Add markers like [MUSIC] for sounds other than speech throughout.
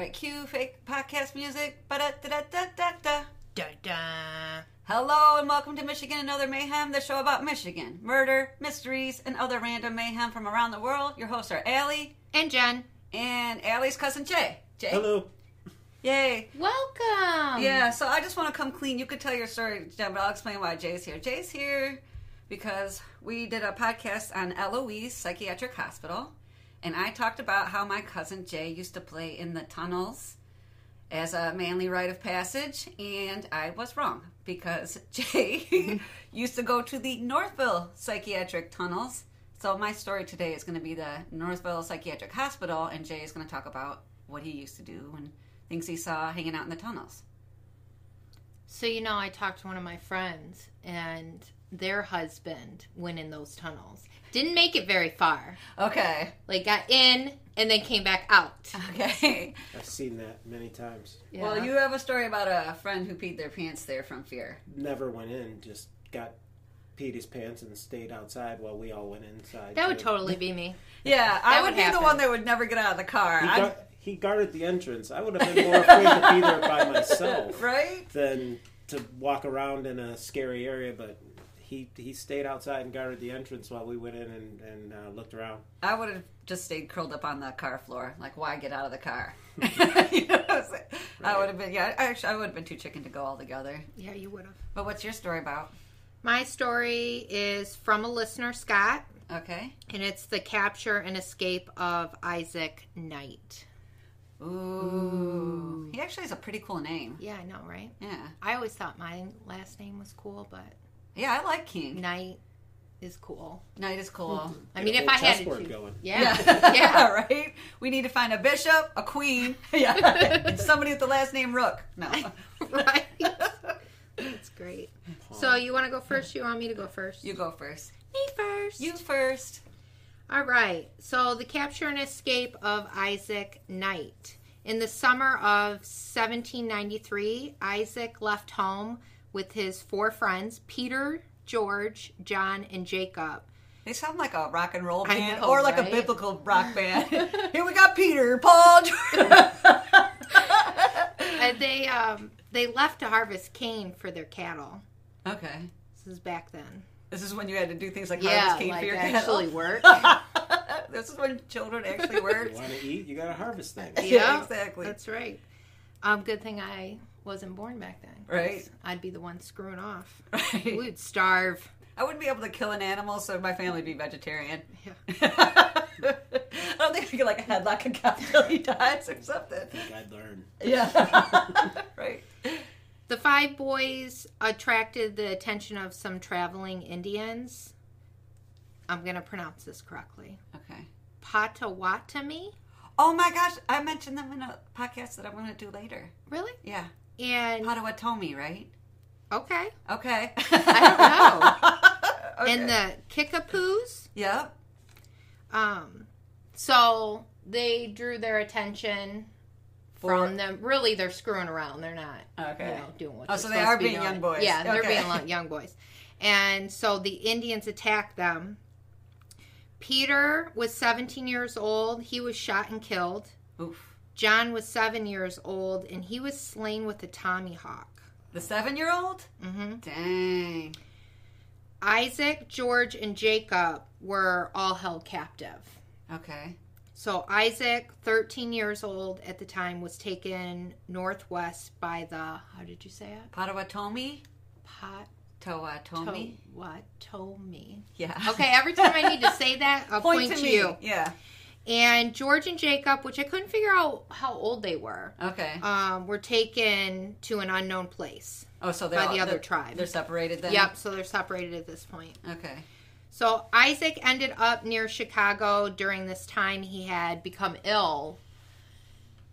right, cue fake podcast music. Ba-da-da-da-da-da. Da da. Hello and welcome to Michigan and Other Mayhem, the show about Michigan, murder, mysteries, and other random mayhem from around the world. Your hosts are Allie And Jen, and Allie's cousin Jay. Jay. Hello. Yay. welcome. Yeah, so I just want to come clean. You could tell your story, Jen, but I'll explain why Jay's here. Jay's here because we did a podcast on Eloise Psychiatric Hospital, and I talked about how my cousin Jay used to play in the tunnels as a manly rite of passage, and I was wrong because [LAUGHS] Jay [LAUGHS] used to go to the Northville Psychiatric Tunnels. So my story today is going to be the Northville Psychiatric Hospital, and Jay is going to talk about what he used to do and things he saw hanging out in the tunnels. So you know, I talked to one of my friends, and their husband went in those tunnels. Didn't make it very far. Okay. Like got in and then came back out. Okay. [LAUGHS] I've seen that many times. Yeah. Well, you have a story about a friend who peed their pants there from fear. Never went in, just got peed his pants and stayed outside while we all went inside. that would too. totally be me. Yeah, I would would be the one that would never get out of the car. He, I'd- he guarded the entrance. I would have been more afraid to be there by [LAUGHS] myself right? than to walk around in a scary area, but he he stayed outside and guarded the entrance while we went in and, and uh, looked around. I would have just stayed curled up on the car floor. Like, why get out of the car? [LAUGHS] [LAUGHS] you know what I'm saying? I would have been, yeah, I actually, I would have been too chicken to go all together. Yeah, you would have. But what's your story about? My story is from a listener, Scott, Okay. and it's the capture and escape of Isaac Knight. Ooh. He actually has a pretty cool name. Yeah, I know, right? Yeah. I always thought my last name was cool, but Yeah, I like King. Knight is cool. Night is cool. I mean, if I had to chessboard choose- going. Yeah, yeah. [LAUGHS] [LAUGHS] right? We need to find a bishop, a queen, [LAUGHS] yeah, and somebody with the last name Rook. No. right. That's great. So you want to go first? You want me to go first? You go first. me first. You first. All right. So the capture and escape of Isaac Knight. In the summer of 1793, Isaac left home with his four friends, Peter, George, John, and Jacob. They sound like a rock and roll band know, or like right? a biblical rock band. [LAUGHS] Here we got Peter, Paul. [LAUGHS] And they um, they left to harvest cane for their cattle. okay. This is back then. This is when you had to do things like Yeah, harvest cane like for your actually cattle. work. [LAUGHS] this is when children actually worked. You want to eat? You got to harvest things. Yeah, exactly. That's right. Um, good thing I wasn't born back then. Right. I'd be the one screwing off. [LAUGHS] Right. We'd starve. I wouldn't be able to kill an animal, so my family would be vegetarian. [LAUGHS] Yeah. [LAUGHS] I don't think I could like headlock a cow till he dies or something. I think I'd learn. Yeah. right. The five boys attracted the attention of some traveling Indians. I'm going to pronounce this correctly. Okay. Potawatomi? Oh my gosh, I mentioned them in a podcast that I'm going to do later. Really? Yeah. And Potawatomi, right? okay. Okay. I don't know. [LAUGHS] okay. And the Kickapoos? Yep. Um, so they drew their attention For- from them. Really, they're screwing around. They're not, Okay. you know, doing what. Oh, so they are being doing. young boys. Yeah, they're being young boys. And so the Indians attacked them. Peter was 17 years old. He was shot and killed. Oof. John was seven years old, and he was slain with a tomahawk. The seven year old? Mm-hmm. Dang. Isaac, George, and Jacob were all held captive. Okay. So Isaac, 13 years old at the time, was taken northwest by the how did you say it? Potawatomi? Pot Toatomi? what? Tomi. Yeah. Okay, every time I need to say that, I'll [LAUGHS] point, to, me. you. Yeah. And George and Jacob, which I couldn't figure out how old they were, Okay. um, were taken to an unknown place. Oh, so they're by all- the other they're- tribe. They're separated then? Yep, so they're separated at this point. Okay. So Isaac ended up near Chicago during this time. He had become ill.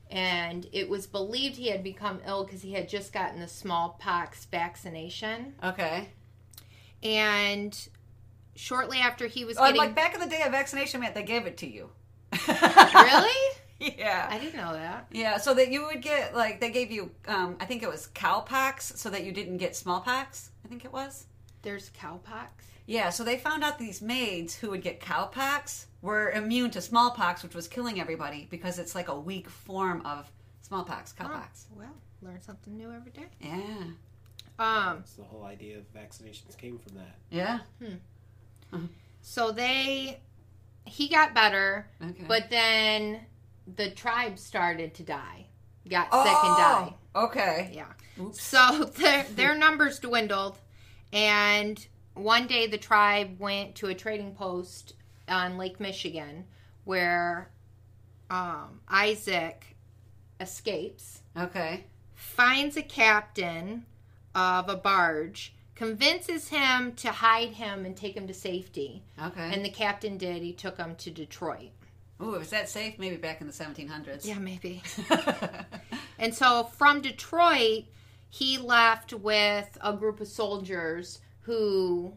And it was believed he had become ill because he had just gotten the smallpox vaccination. Okay. And shortly after he was Oh, getting. like back in the day, a vaccination meant they gave it to you. [LAUGHS] really? Yeah. I didn't know that. Yeah, so that you would get like they gave you, um, I think it was cowpox, so that you didn't get smallpox. I think it was. There's cowpox. Yeah, so they found out these maids who would get cowpox were immune to smallpox, which was killing everybody because it's like a weak form of Smallpox, Oh, well, learn something new every day. Yeah. Um, That's the whole idea of vaccinations came from that. Yeah. so they, he got better, Okay. but then the tribe started to die, got oh, sick and died. Okay. Yeah. Oops. So [LAUGHS] their their numbers dwindled, and one day the tribe went to a trading post on Lake Michigan where um, Isaac escapes, Okay. finds a captain of a barge, convinces him to hide him and take him to safety, Okay. and the captain did. He took him to Detroit. Ooh, is that safe? Maybe back in the 1700s. Yeah, maybe. [LAUGHS] And so from Detroit, he left with a group of soldiers who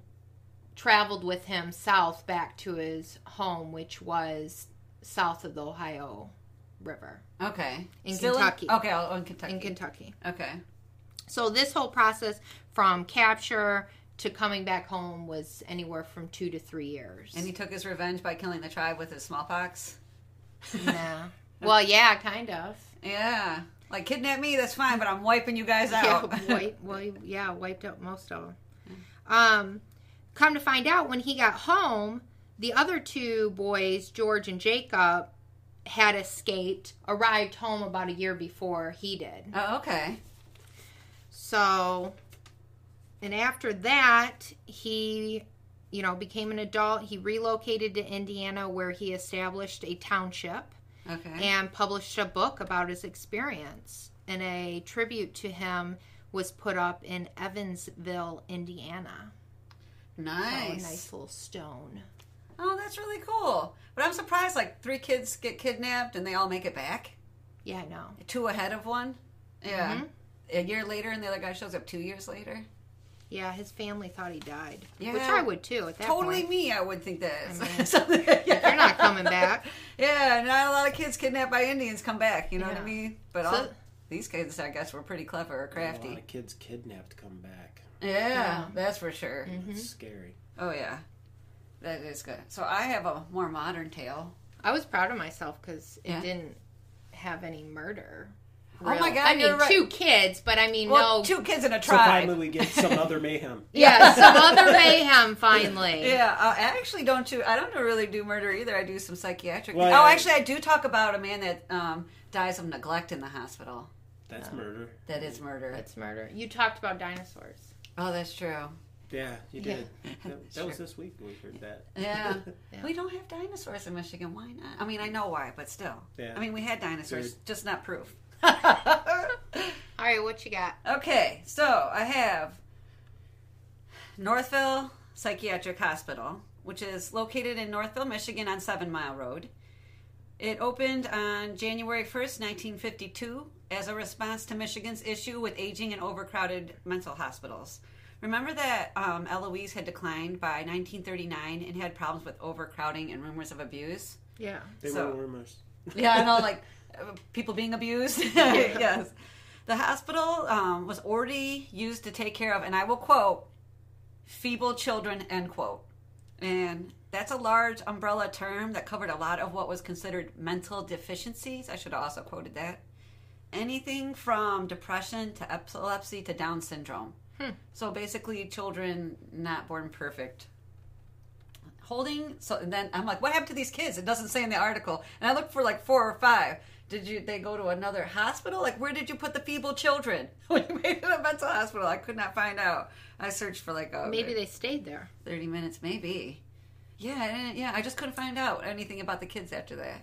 traveled with him south back to his home, which was south of the Ohio River okay. In Still Kentucky. okay, oh, in Kentucky. in Kentucky. okay. So this whole process from capture to coming back home was anywhere from two to three years. And he took his revenge by killing the tribe with his smallpox. nah. [LAUGHS] Well, yeah, kind of. Yeah. Like kidnap me, that's fine, but I'm wiping you guys out. Yeah, wipe, [LAUGHS] well, yeah, wiped out most of them. Um, come to find out, when he got home, the other two boys, George and Jacob, had escaped, arrived home about a year before he did. oh, okay. So, and after that, he, you know, became an adult. He relocated to Indiana, where he established a township Okay. and published a book about his experience. And a tribute to him was put up in Evansville, Indiana. So, a nice. nice little stone. Oh, that's really cool. But I'm surprised like three kids get kidnapped and they all make it back. Yeah, I know. Two ahead of one. Yeah. Mhm. A year later and the other guy shows up two years later. Yeah, his family thought he died. Yeah. Which I would too at that totally point. me, I would think that. I [LAUGHS] mean, Something, yeah. You're not coming back. [LAUGHS] Yeah, not a lot of kids kidnapped by Indians come back. You know what I mean? But So- all these kids, I guess, were pretty clever or crafty. A lot of kids kidnapped come back. Yeah, Yeah. that's for sure. Mhm. It's scary. Oh yeah, that is good. So I have a more modern tale. I was proud of myself because it Yeah. didn't have any murder. Oh my God, I mean, right. two kids, but I mean, Well, no. two kids in a So tribe. finally we get some other mayhem. [LAUGHS] yeah, some other mayhem finally. [LAUGHS] Yeah, uh, I actually don't do. I don't really do murder either. I do some psychiatric. Well, oh, I- actually, I do talk about a man that um, dies of neglect in the hospital. That's murder. That is murder. That's murder. You talked about dinosaurs. Oh, that's true. Yeah, you Yeah. did. [LAUGHS] That, that was this week we heard that. Yeah. Yeah. [LAUGHS] we don't have dinosaurs in Michigan. Why not? I mean, I know why, but still. Yeah. I mean, we had dinosaurs, Dude. just not proof. [LAUGHS] All right, what you got? Okay, so I have Northville Psychiatric Hospital, which is located in Northville, Michigan on Seven Mile Road. It opened on January 1st, 1952, as a response to Michigan's issue with aging and overcrowded mental hospitals. Remember that um, Eloise had declined by 1939 and had problems with overcrowding and rumors of abuse? Yeah. They So- were rumors. Yeah, I know, [LAUGHS] like uh, people being abused. [LAUGHS] yes. The hospital um, was already used to take care of, and I will quote, feeble children, end quote. And that's a large umbrella term that covered a lot of what was considered mental deficiencies. I should have also quoted that. Anything from depression to epilepsy to Down syndrome. Hmm. So basically, children not born perfect. Holding so and then i'm like what happened to these kids? It doesn't say in the article. And i looked for like four or five. Did you they go to another hospital? Like where did you put the feeble children? [LAUGHS] When you made it a mental hospital i could not find out. I searched for like oh, Maybe they stayed there. 30 minutes maybe. Yeah yeah i just couldn't find out anything about the kids after that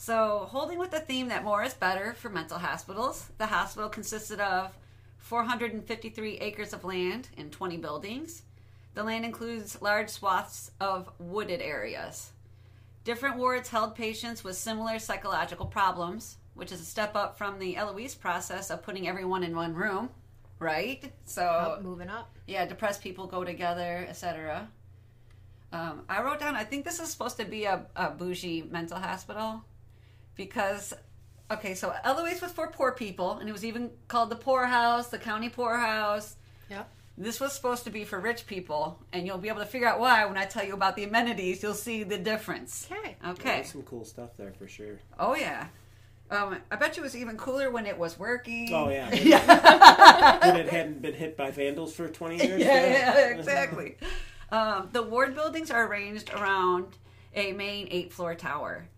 so holding with the theme that more is better for mental hospitals the hospital consisted of 453 acres of land and 20 buildings the land includes large swaths of wooded areas different wards held patients with similar psychological problems which is a step up from the eloise process of putting everyone in one room right so Up, moving up. yeah, depressed people go together, etc. Um, I wrote down. I think this is supposed to be a, a bougie mental hospital because, okay, so Eloise was for poor people, and it was even called the poorhouse, the county poorhouse. Yep. This was supposed to be for rich people, and you'll be able to figure out why when I tell you about the amenities. You'll see the difference. Okay. Okay. There's some cool stuff there for sure. Oh yeah. Um, I bet you it was even cooler when it was working. Oh yeah. [LAUGHS] when it hadn't been hit by vandals for 20 years. yeah, yeah, exactly. um, the ward buildings are arranged around a main eight floor tower.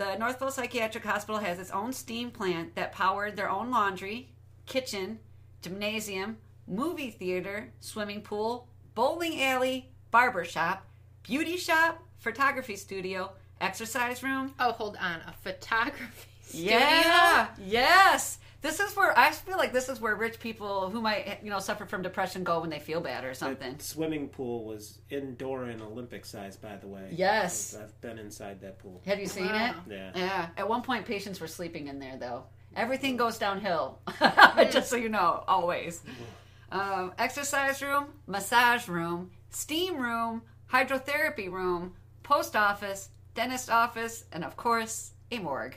The Northville Psychiatric Hospital has its own steam plant that powered their own laundry, kitchen, gymnasium, movie theater, swimming pool, bowling alley, barber shop, beauty shop, photography studio, exercise room. Oh, hold on. A photography studio? Yeah, yes. This is where I feel like this is where rich people who might you know suffer from depression go when they feel bad or something. The swimming pool was indoor and Olympic size, by the way. Yes. I've been inside that pool. Have you seen Wow. it? Yeah. Yeah. At one point, patients were sleeping in there, though. Everything goes downhill, [LAUGHS] just so you know, always. Um, exercise room, massage room, steam room, hydrotherapy room, post office, dentist office, and of course, a morgue.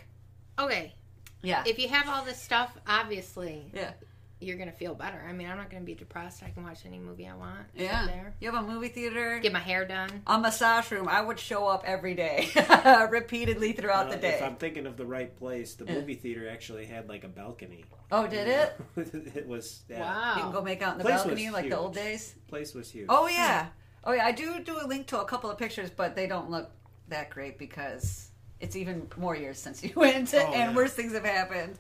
Okay. Yeah. If you have all this stuff, obviously yeah. you're gonna feel better. I mean, I'm not gonna be depressed. I can watch any movie I want. sit Yeah. There. You have a movie theater, Get my hair done. a massage room. I would show up every day, [LAUGHS] repeatedly throughout the Uh, day. If I'm thinking of the right place, the movie theater actually had like a balcony. Oh, did it? [LAUGHS] it was. Yeah. Wow. You can go make out in the Place balcony like the old days. Place was huge. Oh yeah, oh yeah. I do do a link to a couple of pictures, but they don't look that great because it's even more years since you [LAUGHS] went, Oh, and yeah. worse things have happened.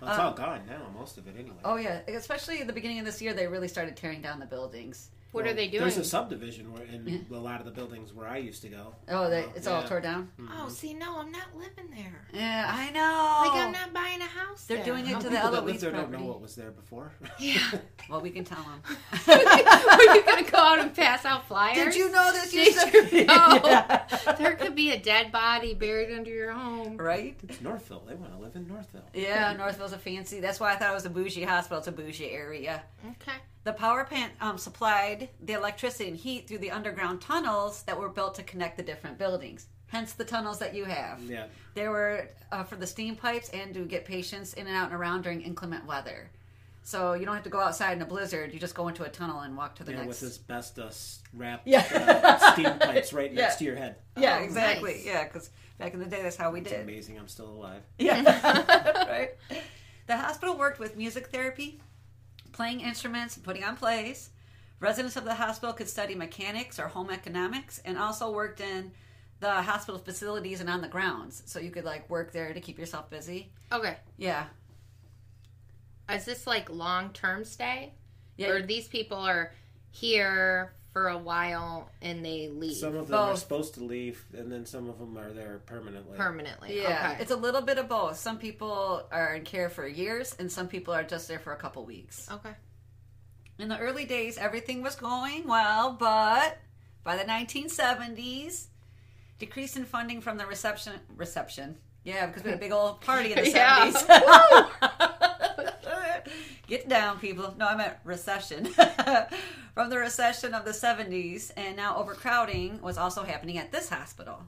Well, it's all gone now, most of it anyway. Oh yeah, especially at the beginning of this year, they really started tearing down the buildings. What Well, are they doing? There's a subdivision where in a lot of the buildings where I used to go. Oh, they, Oh, it's all yeah. tore down. Mm-hmm. oh, see, no, I'm not living there. Yeah, I know. Like I'm not buying a house. They're there. doing it Some to the people that Eloise live don't know what was there before. Yeah. [LAUGHS] Well, we can tell them. [LAUGHS] Were you gonna go out and pass out flyers? Did you know this? [LAUGHS] Did you know? Yeah. There could be a dead body buried under your home. Right? it's Northville. They want to live in Northville. Yeah, Northville's a fancy. That's why I thought it was a bougie hospital. It's a bougie area. Okay. The power plant um, supplied the electricity and heat through the underground tunnels that were built to connect the different buildings. Hence the tunnels that you have. Yeah. They were uh, for the steam pipes and to get patients in and out and around during inclement weather. So you don't have to go outside in a blizzard. You just go into a tunnel and walk to the Yeah, next. with asbestos wrapped Yeah. uh, steam [LAUGHS] pipes right Yeah. next to your head. yeah, Oh, exactly. nice. Yeah, because back in the day, that's how we did. It's did. amazing. I'm still alive. Yeah, [LAUGHS] [LAUGHS] right. The hospital worked with music therapy, playing instruments, and putting on plays. Residents of the hospital could study mechanics or home economics, and also worked in the hospital facilities and on the grounds. So you could like work there to keep yourself busy. Okay. Yeah, Is this like long term stay? yeah. Or these people are here for a while and they leave Some of them are supposed to leave, and then some of them are there permanently. permanently? Yeah, Okay. it's a little bit of both. Some people are in care for years, and some people are just there for a couple weeks. okay. In the early days, everything was going well, but by the 1970s, decrease in funding from the reception reception. Yeah, because we had a big old party in the [LAUGHS] Yeah. 70s. [LAUGHS] Get down, people. No, I meant recession. [LAUGHS] from the recession of the 70s, and now overcrowding was also happening at this hospital.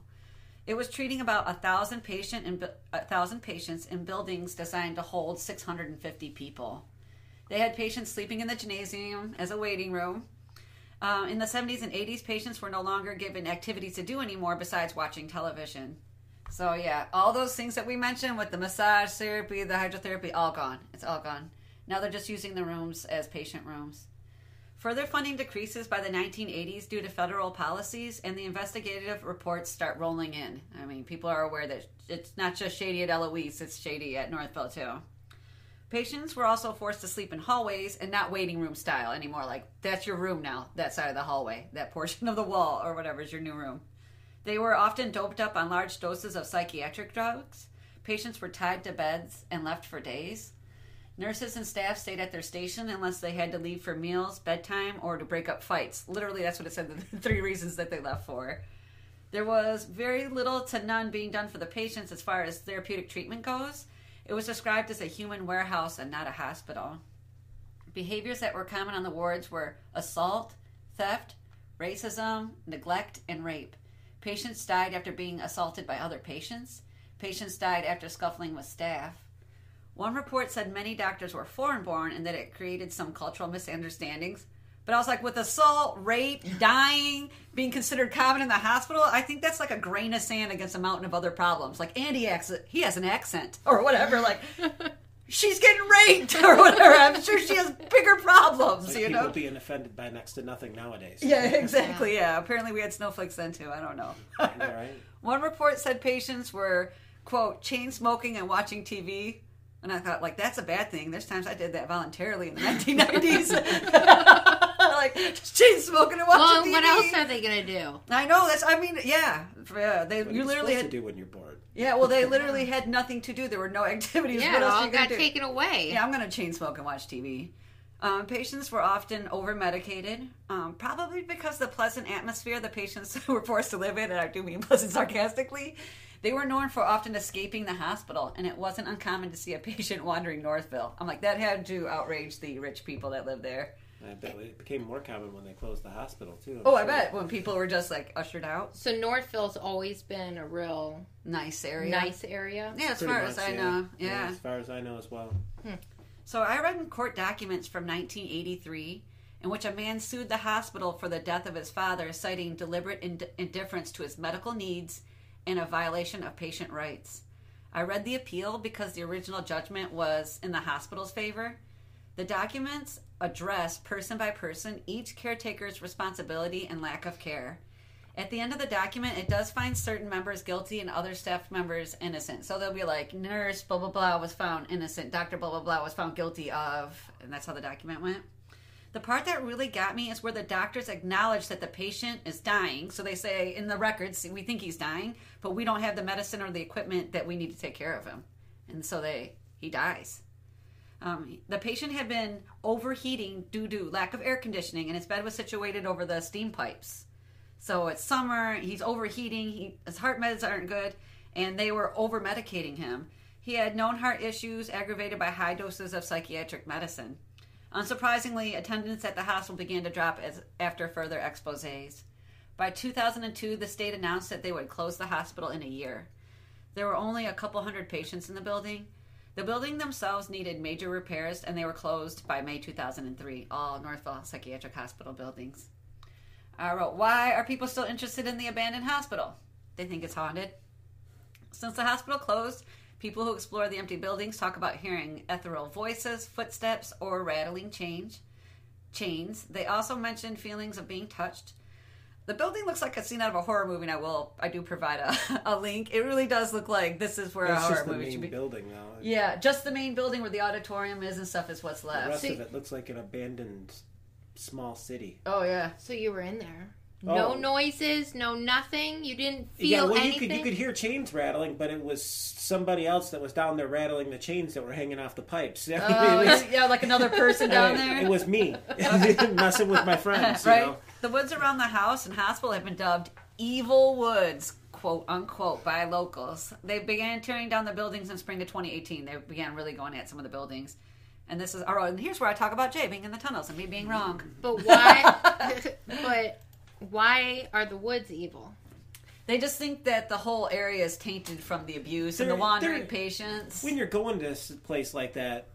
It was treating about a thousand patient in, a thousand patients in buildings designed to hold 650 people. They had patients sleeping in the gymnasium as a waiting room. Uh, in the 70s and 80s, patients were no longer given activities to do anymore besides watching television. So, yeah, all those things that we mentioned with the massage therapy, the hydrotherapy, all gone. It's all gone. Now they're just using the rooms as patient rooms. Further funding decreases by the 1980s due to federal policies, and the investigative reports start rolling in. I mean, people are aware that it's not just shady at Eloise, it's shady at Northville, too. Patients were also forced to sleep in hallways and not waiting room style anymore. Like, that's your room now, that side of the hallway, that [LAUGHS] portion of the wall, or whatever is your new room. They were often doped up on large doses of psychiatric drugs. Patients were tied to beds and left for days. Nurses and staff stayed at their station unless they had to leave for meals, bedtime, or to break up fights. Literally, that's what it said the [LAUGHS] three reasons that they left for. There was very little to none being done for the patients as far as therapeutic treatment goes. It was described as a human warehouse and not a hospital. Behaviors that were common on the wards were assault, theft, racism, neglect, and rape. Patients died after being assaulted by other patients. Patients died after scuffling with staff. One report said many doctors were foreign born and that it created some cultural misunderstandings. But I was like, with assault, rape, dying being considered common in the hospital, I think that's like a grain of sand against a mountain of other problems. Like Andy, accent, he has an accent or whatever. Like [LAUGHS] she's getting raped or whatever. I'm sure she has bigger problems. Like you people know. being offended by next to nothing nowadays. Yeah, exactly. Yeah. Apparently, we had snowflakes then too. I don't know. All right. [LAUGHS] One report said patients were quote chain smoking and watching TV. And I thought, like, that's a bad thing. There's times I did that voluntarily in the 1990s. [LAUGHS] like, chain smoking and watching Well, TV. what else are they gonna do? I know that's. I mean, yeah, yeah. Uh, they What you you literally supposed had. to do when you're bored? Yeah, well, they literally [LAUGHS] had nothing to do. There were no activities. Yeah, what else all you got do? taken away. Yeah, I'm going to chain smoke and watch TV. Um, patients were often over medicated, um, probably because the pleasant atmosphere the patients [LAUGHS] were forced to live in, and I do mean pleasant sarcastically, they were known for often escaping the hospital, and it wasn't uncommon to see a [LAUGHS] patient wandering Northville. I'm like, that had to outrage the rich people that live there. I bet it became more common when they closed the hospital too. I'm Oh, I bet when people were just like ushered out. So Northville's always been a real Nice area. nice area. Yeah, as Pretty far much, as I yeah. know. Yeah. As far as I know as well. So I read in court documents from 1983 in which a man sued the hospital for the death of his father, citing deliberate ind- indifference to his medical needs and a violation of patient rights. I read the appeal because the original judgment was in the hospital's favor. The documents address person by person each caretaker's responsibility and lack of care. At the end of the document, it does find certain members guilty and other staff members innocent. So they'll be like, nurse blah blah blah was found innocent, doctor blah blah blah was found guilty of, and that's how the document went. The part that really got me is where the doctors acknowledge that the patient is dying. So they say in the records, we think he's dying, but we don't have the medicine or the equipment that we need to take care of him, and so they he dies. Um, the patient had been overheating due to lack of air conditioning, and his bed was situated over the steam pipes. So it's summer, he's overheating, he, his heart meds aren't good, and they were over medicating him. He had known heart issues aggravated by high doses of psychiatric medicine. Unsurprisingly, attendance at the hospital began to drop as, after further exposes. By 2002, the state announced that they would close the hospital in a year. There were only a couple hundred patients in the building. The building themselves needed major repairs, and they were closed by May 2003. All Northville Psychiatric Hospital buildings. I wrote, Why are people still interested in the abandoned hospital? They think it's haunted. Since the hospital closed, people who explore the empty buildings talk about hearing ethereal voices, footsteps, or rattling change chains. They also mention feelings of being touched. The building looks like a scene out of a horror movie. And I will, I do provide a, [LAUGHS] a link. It really does look like this is where a horror just the movie main should be. building now. Yeah, just the main building where the auditorium is and stuff is what's left. The rest See- of it looks like an abandoned small city. Oh yeah. So you were in there. No Oh. noises, no nothing. You didn't feel yeah, well, you anything. could you could hear chains rattling, but it was somebody else that was down there rattling the chains that were hanging off the pipes. [LAUGHS] I mean, Oh was, yeah, like another person [LAUGHS] down it- there. It was me [LAUGHS] messing with my friends. You right? know? The woods around the house and hospital have been dubbed evil woods, quote unquote, by locals. They began tearing down the buildings in spring of 2018. They began really going at some of the buildings. And this is, oh, and here's where I talk about Jay being in the tunnels and me being wrong. But why? [LAUGHS] but why are the woods evil? They just think that the whole area is tainted from the abuse and the They're- wandering they're- patients. When you're going to a place like that,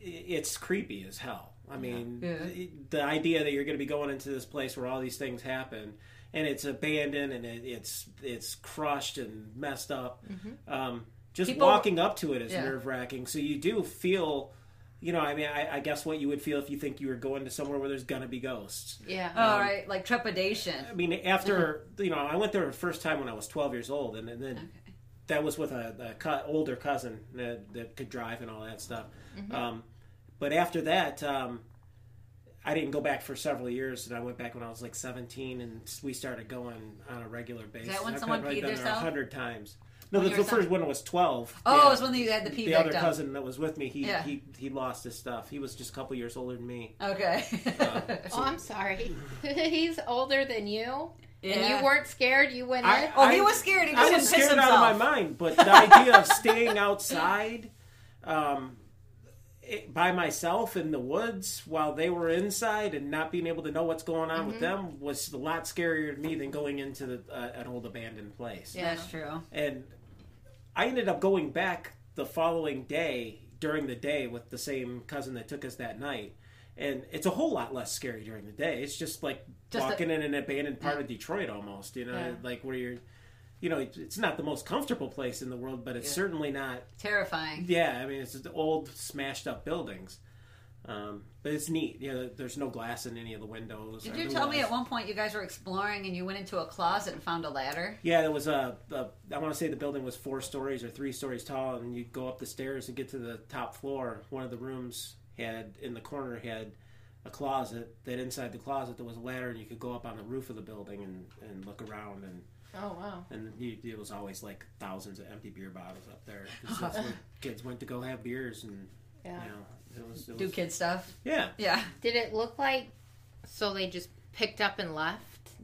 it's creepy as hell. I mean, Yeah. the- the idea that you're going to be going into this place where all these things happen, and it's abandoned and it, it's it's crushed and messed up. Um, just. People- walking up to it is Yeah. nerve wracking. So you do feel, you know, I mean, I, I guess what you would feel if you think you were going to somewhere where there's going to be ghosts. Yeah. All right, like trepidation. I mean, after Mm-hmm. you know, I went there the first time when I was 12 years old, and, and then that was with a, a co- older cousin that, that could drive and all that stuff. Mm-hmm. Um, but after that, um, I didn't go back for several years, and I went back when I was like 17, and we started going on a regular basis. that when I've someone probably peed been there a themselves? hundred times. No, the, the first one was 12. Oh, Yeah. it was when you had the pee the other down. cousin that was with me, he, Yeah. he he lost his stuff. He was just a couple years older than me. Okay. [LAUGHS] Oh, I'm sorry. [LAUGHS] He's older than you, and you weren't scared. You went I- in. oh, he was scared. He I didn't was piss scared himself. out of my mind, but [LAUGHS] the idea of staying outside um, it, by myself in the woods while they were inside and not being able to know what's going on with them was a lot scarier to me than going into the, uh, an old abandoned place. Yeah. That's true. And I ended up going back the following day during the day with the same cousin that took us that night. and it's a whole lot less scary during the day. It's just like Just walking in an abandoned part of Detroit, almost. You know, Yeah. like where you're, you know, it's- it's not the most comfortable place in the world, but it's Yeah. certainly not. Terrifying. Yeah, I mean, it's just old, smashed up buildings. Um, but it's neat. You know, there's no glass in any of the windows. Did you there tell me at one point you guys were exploring and you went into a closet and found a ladder? Yeah, there was a, a. I want to say the building was four stories or three stories tall, and you'd go up the stairs and get to the top floor. One of the rooms had in the corner had a closet. That inside the closet there was a ladder, and you could go up on the roof of the building and, and look around. And Oh wow. and you, it was always like thousands of empty beer bottles up there. [LAUGHS] that's where kids went to go have beers, and Yeah. you know it was, it Do was kid stuff? yeah. Yeah. Did it look like so they just picked up and left?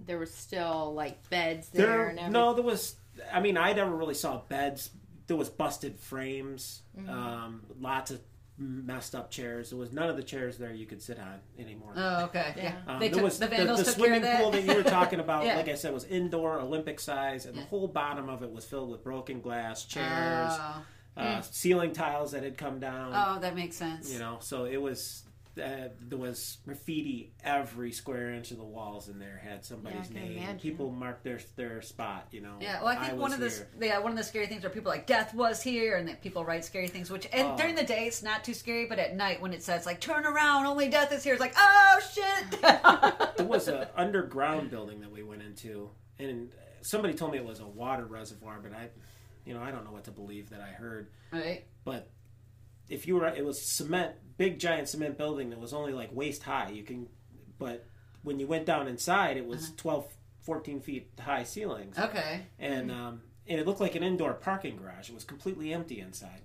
There was still like beds there, There, and everything. no, there was. I mean, I never really saw beds. There was busted frames, Mm-hmm. um, lots of messed up chairs. There was none of the chairs there you could sit on anymore. Oh, okay. Yeah. Yeah. Um, they there took, was the vandals the, took swimming care of that. pool that you were talking about. [LAUGHS] Yeah. Like I said, was indoor, Olympic size, and Yeah. the whole bottom of it was filled with broken glass, chairs, Oh. Uh, ceiling tiles that had come down. oh, that makes sense. You know, so it was. Uh, there was graffiti every square inch of the walls in there had somebody's can name. imagine. People marked their their spot. You know. Yeah, well, I think one of the here. yeah one of the scary things are people like death was here, and that people write scary things. Which and Oh. during the day it's not too scary, but at night when it says like turn around, only death is here, it's like oh shit. [LAUGHS] there was an underground building that we went into, and somebody told me it was a water reservoir, but I, you know, I don't know what to believe that I heard. right? But if you were, it was cement, big giant cement building that was only like waist high. You can, but when you went down inside, it was 12, 14 feet high ceilings, Okay. and um, and it looked like an indoor parking garage. It was completely empty inside,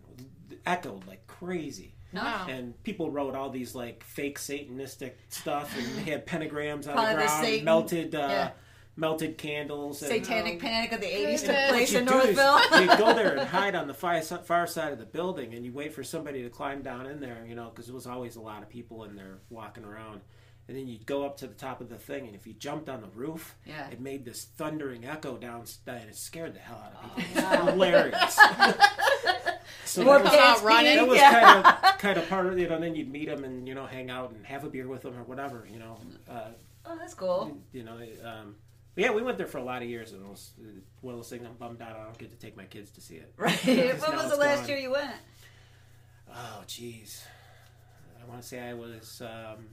it echoed like crazy. Wow. And people wrote all these like fake Satanistic stuff, and they had [LAUGHS] pentagrams on Probably the the ground, Satan- melted, uh, yeah. Melted candles. And, Satanic Panic of the '80s took place in you do is Northville. [LAUGHS] you go there and [LAUGHS] hide on the far, far side of the building, and you wait for somebody to climb down in there, you know, because there was always a lot of people in there walking around. And then you'd go up to the top of the thing, and if you jumped on the roof, Yeah. it made this thundering echo down, and it scared the hell out of people. wow. It was hilarious. [LAUGHS] so More that was, out running. that was yeah. kind of kind of part of you know. Then you'd meet them and you know hang out and have a beer with them or whatever, you know. Uh, Oh, that's cool. you know, um, but yeah, we went there for a lot of years, and it was uh, one of those things I'm bummed out I don't get to take my kids to see it. [LAUGHS] Right. Because when was the it's last gone. year you went? Oh, jeez. I want to say I was um,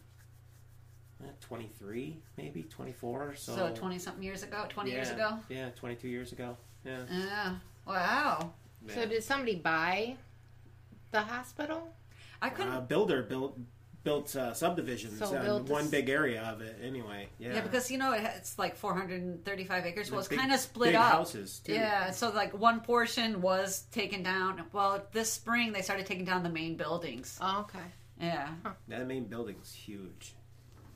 eh, 23, maybe 24. So, So twenty something years ago, twenty years ago. Yeah, 22 years ago. Yeah. Yeah. Wow. So did somebody buy the hospital? I couldn't. uh, builder built built uh, subdivisions So on built one this- big area of it. Anyway, yeah. yeah. because you know it, it's like 435 acres. Well, it's kind of split big up. houses too. Yeah, so like one portion was taken down. Well, this spring they started taking down the main buildings. Oh, okay. Yeah. That main building's huge.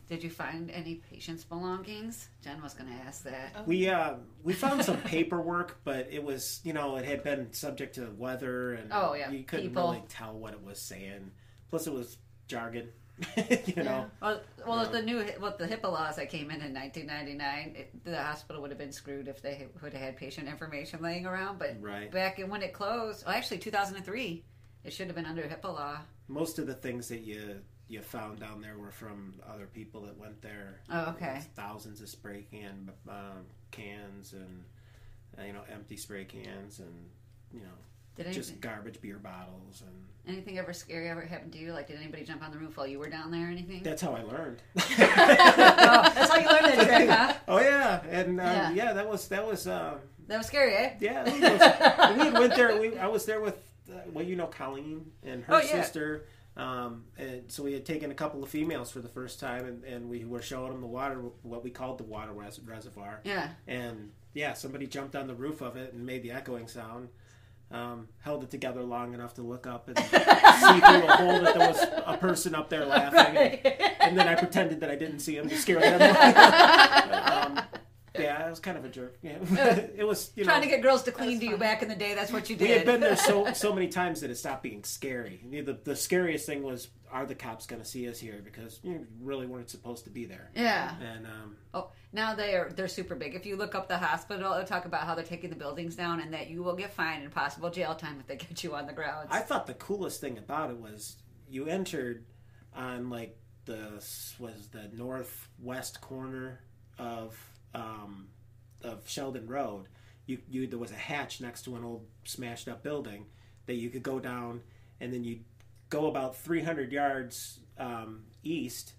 Did you find any patient's belongings? Jen was going to ask that. We uh, we found some [LAUGHS] paperwork, but it was you know it had been subject to weather and Oh, yeah, you couldn't people. really tell what it was saying. Plus, it was jargon. [LAUGHS] you know, Well, well, Yeah. the new what the HIPAA laws that came in in 1999, it, the hospital would have been screwed if they would have had patient information laying around. But Right. back in when it closed, well, actually 2003, it should have been under HIPAA law. most of the things that you you found down there were from other people that went there. Oh, okay. Thousands of spray can um, cans and you know empty spray cans and you know Did just garbage beer bottles and anything ever scary ever happen to you? Like, did anybody jump on the roof while you were down there or anything? that's how I learned. [LAUGHS] oh, that's how you learned that trick, huh? [LAUGHS] oh yeah, and um, Yeah. yeah. that was that was. Um, That was scary, eh? Yeah, was- we went there. We, I was there with, uh, well, you know, Colleen and her Oh, yeah. sister. Um, and so we had taken a couple of females for the first time, and, and we were showing them the water, what we called the water res- reservoir. Yeah. And yeah, somebody jumped on the roof of it and made the echoing sound. Um, held it together long enough to look up and see through a hole that there was a person up there laughing. And, and then I pretended that I didn't see him to scare them. [LAUGHS] um, yeah, I was kind of a jerk. Yeah. [LAUGHS] it was, you know. Trying to get girls to clean to you back in the day. That's what you did. We had been there so [LAUGHS] so many times that it stopped being scary. The, the scariest thing was, are the cops going to see us here? Because you really weren't supposed to be there. yeah. And um, Oh, now they are they're super big. If you look up the hospital, they'll talk about how they're taking the buildings down and that you will get fined and possible jail time if they get you on the grounds. I thought the coolest thing about it was you entered on like the was the northwest corner of um, of Sheldon Road. You, you there was a hatch next to an old smashed up building that you could go down, and then you go about 300 yards um, east,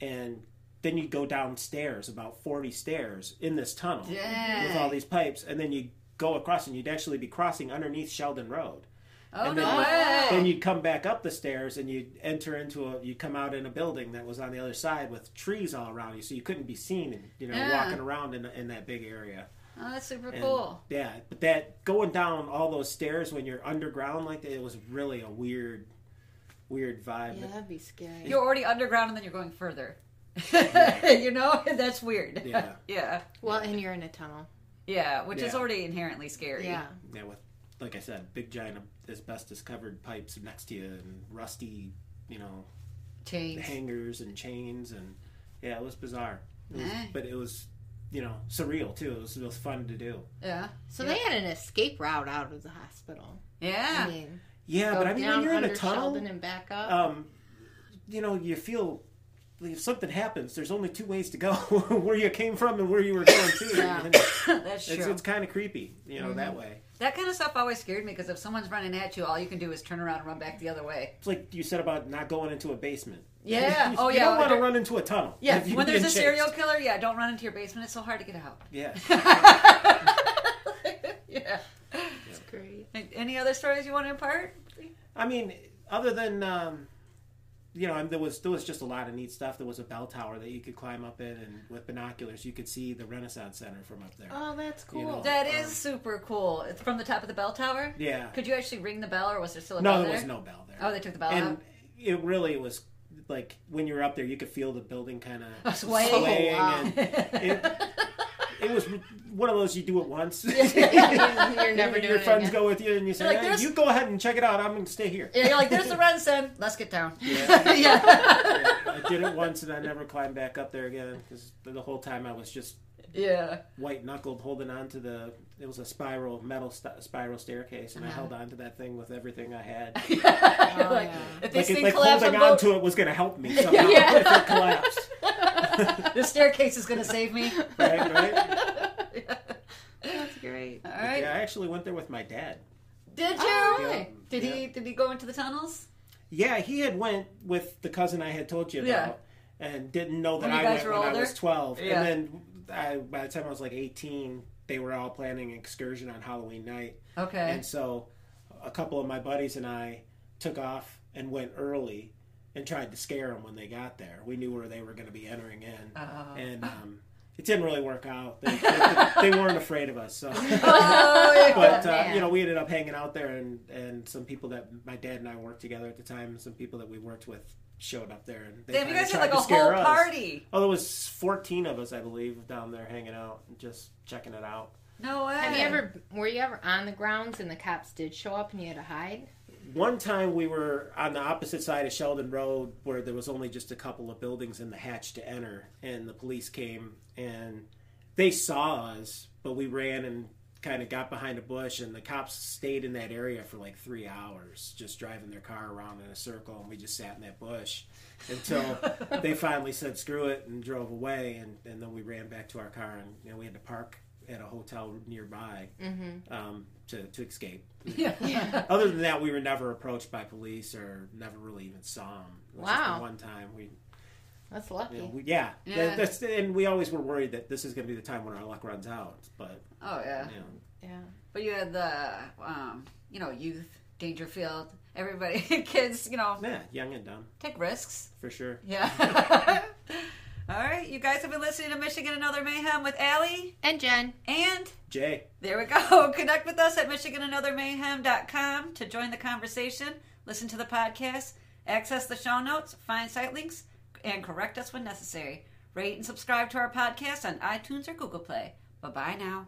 and then you go downstairs about 40 stairs in this tunnel with all these pipes, and then you go across, and you'd actually be crossing underneath Sheldon Road. Oh And no then- way! Then you'd come back up the stairs and you'd enter into a, you'd come out in a building that was on the other side with trees all around you, so you couldn't be seen, and you know, Yeah. walking around in, in that big area. oh, that's super And, cool. Yeah, but that going down all those stairs when you're underground like that, it was really a weird, weird vibe. Yeah, that'd be scary. You're already underground and then you're going further. [LAUGHS] you know, [LAUGHS] that's weird. Yeah. [LAUGHS] yeah, Well, and you're in a tunnel. yeah, which is already inherently scary. Yeah. Yeah, with like I said, big giant asbestos covered pipes next to you and rusty, you know, chains. hangers and chains and yeah, it was bizarre. It was- Eh. But it was, you know, surreal too. It was, it was fun to do. Yeah, So Yeah. they had an escape route out of the hospital. yeah. I mean, Yeah, but I mean, when you're in a tunnel, Sheldon and back up. um, you know, you feel like if something happens, there's only two ways to go: [LAUGHS] where you came from and where you were going to. Yeah. [COUGHS] That's it's, true. it's kind of creepy, you know, that way. That kind of stuff always scared me because if someone's running at you, all you can do is turn around and run back the other way. It's like you said about not going into a basement. Yeah. you, Oh, you yeah. don't want to run into a tunnel. Yeah, when there's a being serial killer, yeah, don't run into your basement. It's so hard to get out. Yeah. [LAUGHS] yeah. That's great. Any other stories you want to impart? I mean, other than um, you know, there was there was just a lot of neat stuff. There was a bell tower that you could climb up in, and with binoculars, you could see the Renaissance Center from up there. Oh, that's cool. You know. That Um, is super cool. It's from the top of the bell tower. Yeah. Could you actually ring the bell, or was there still a No, bell there there? was no bell there. Oh, they took the bell and out. it really was like when you were up there, you could feel the building kind of [LAUGHS] Swaying. swaying, Oh, wow. and it, [LAUGHS] it was one of those you do it once. [LAUGHS] [LAUGHS] You're never doing Your it friends again. go with you, and you say, You're like, "Hey, "You go ahead and check it out. I'm going to stay here." Yeah, you're like, there's the RenCen. Let's get down. Yeah. yeah. [LAUGHS] Yeah, I did it once, and I never climbed back up there again because the whole time I was just Yeah. white knuckled holding on to the. It was a spiral metal st- spiral staircase, and I Uh-huh. held on to that thing with everything I had. You're Oh, like, yeah. if this like it, thing like collapses, holding I'm on going- to it was going to help me somehow Yeah. if it collapsed. [LAUGHS] the staircase is going to save me. Right, right. [LAUGHS] That's great. All right. Yeah, I actually went there with my dad. Did oh, you? Oh, Yeah. Did he? Did he go into the tunnels? Yeah, he had went with the cousin I had told you about, Yeah. and didn't know that I went were when I was twelve. Yeah. And then I, by the time I was like eighteen, they were all planning an excursion on Halloween night, Okay. and so a couple of my buddies and I took off and went early and tried to scare them when they got there. We knew where they were going to be entering in, Oh. and um, it didn't really work out. They, they, they weren't afraid of us, so. [LAUGHS] Oh, [LAUGHS] but uh, you know, we ended up hanging out there, and and some people that my dad and I worked together at the time, some people that we worked with showed up there, and they Damn, you kinda guys had like a scare whole us. party. Oh, there was fourteen of us, I believe, down there hanging out and just checking it out. No way. Have you ever? Were you ever on the grounds and the cops did show up and you had to hide? One time we were on the opposite side of Sheldon Road, where there was only just a couple of buildings in the hatch to enter, and the police came and they saw us, but we ran and kind of got behind a bush, and the cops stayed in that area for like three hours, just driving their car around in a circle, and we just sat in that bush until [LAUGHS] they finally said screw it and drove away, and, and then we ran back to our car, and you know, we had to park at a hotel nearby Mm-hmm. um, to, to escape. [LAUGHS] Yeah. Other than that, we were never approached by police or never really even saw them. It was just the Wow. one time we, That's you lucky. know, we yeah, Yeah. that- that's and we always were worried that this is going to be the time when our luck runs out. But Oh yeah. you know, yeah. But you had the, um, you know, youth, Dangerfield, everybody, [LAUGHS] kids, you know, yeah, young and dumb take risks. for sure. Yeah. [LAUGHS] All right, you guys have been listening to Michigan and Other Mayhem with Allie, And Jen. and Jay, there we go. [LAUGHS] Connect with us at MichiganAnotherMayhem.com to join the conversation, listen to the podcast, access the show notes, find site links, and correct us when necessary. Rate and subscribe to our podcast on iTunes or Google Play. Bye bye now.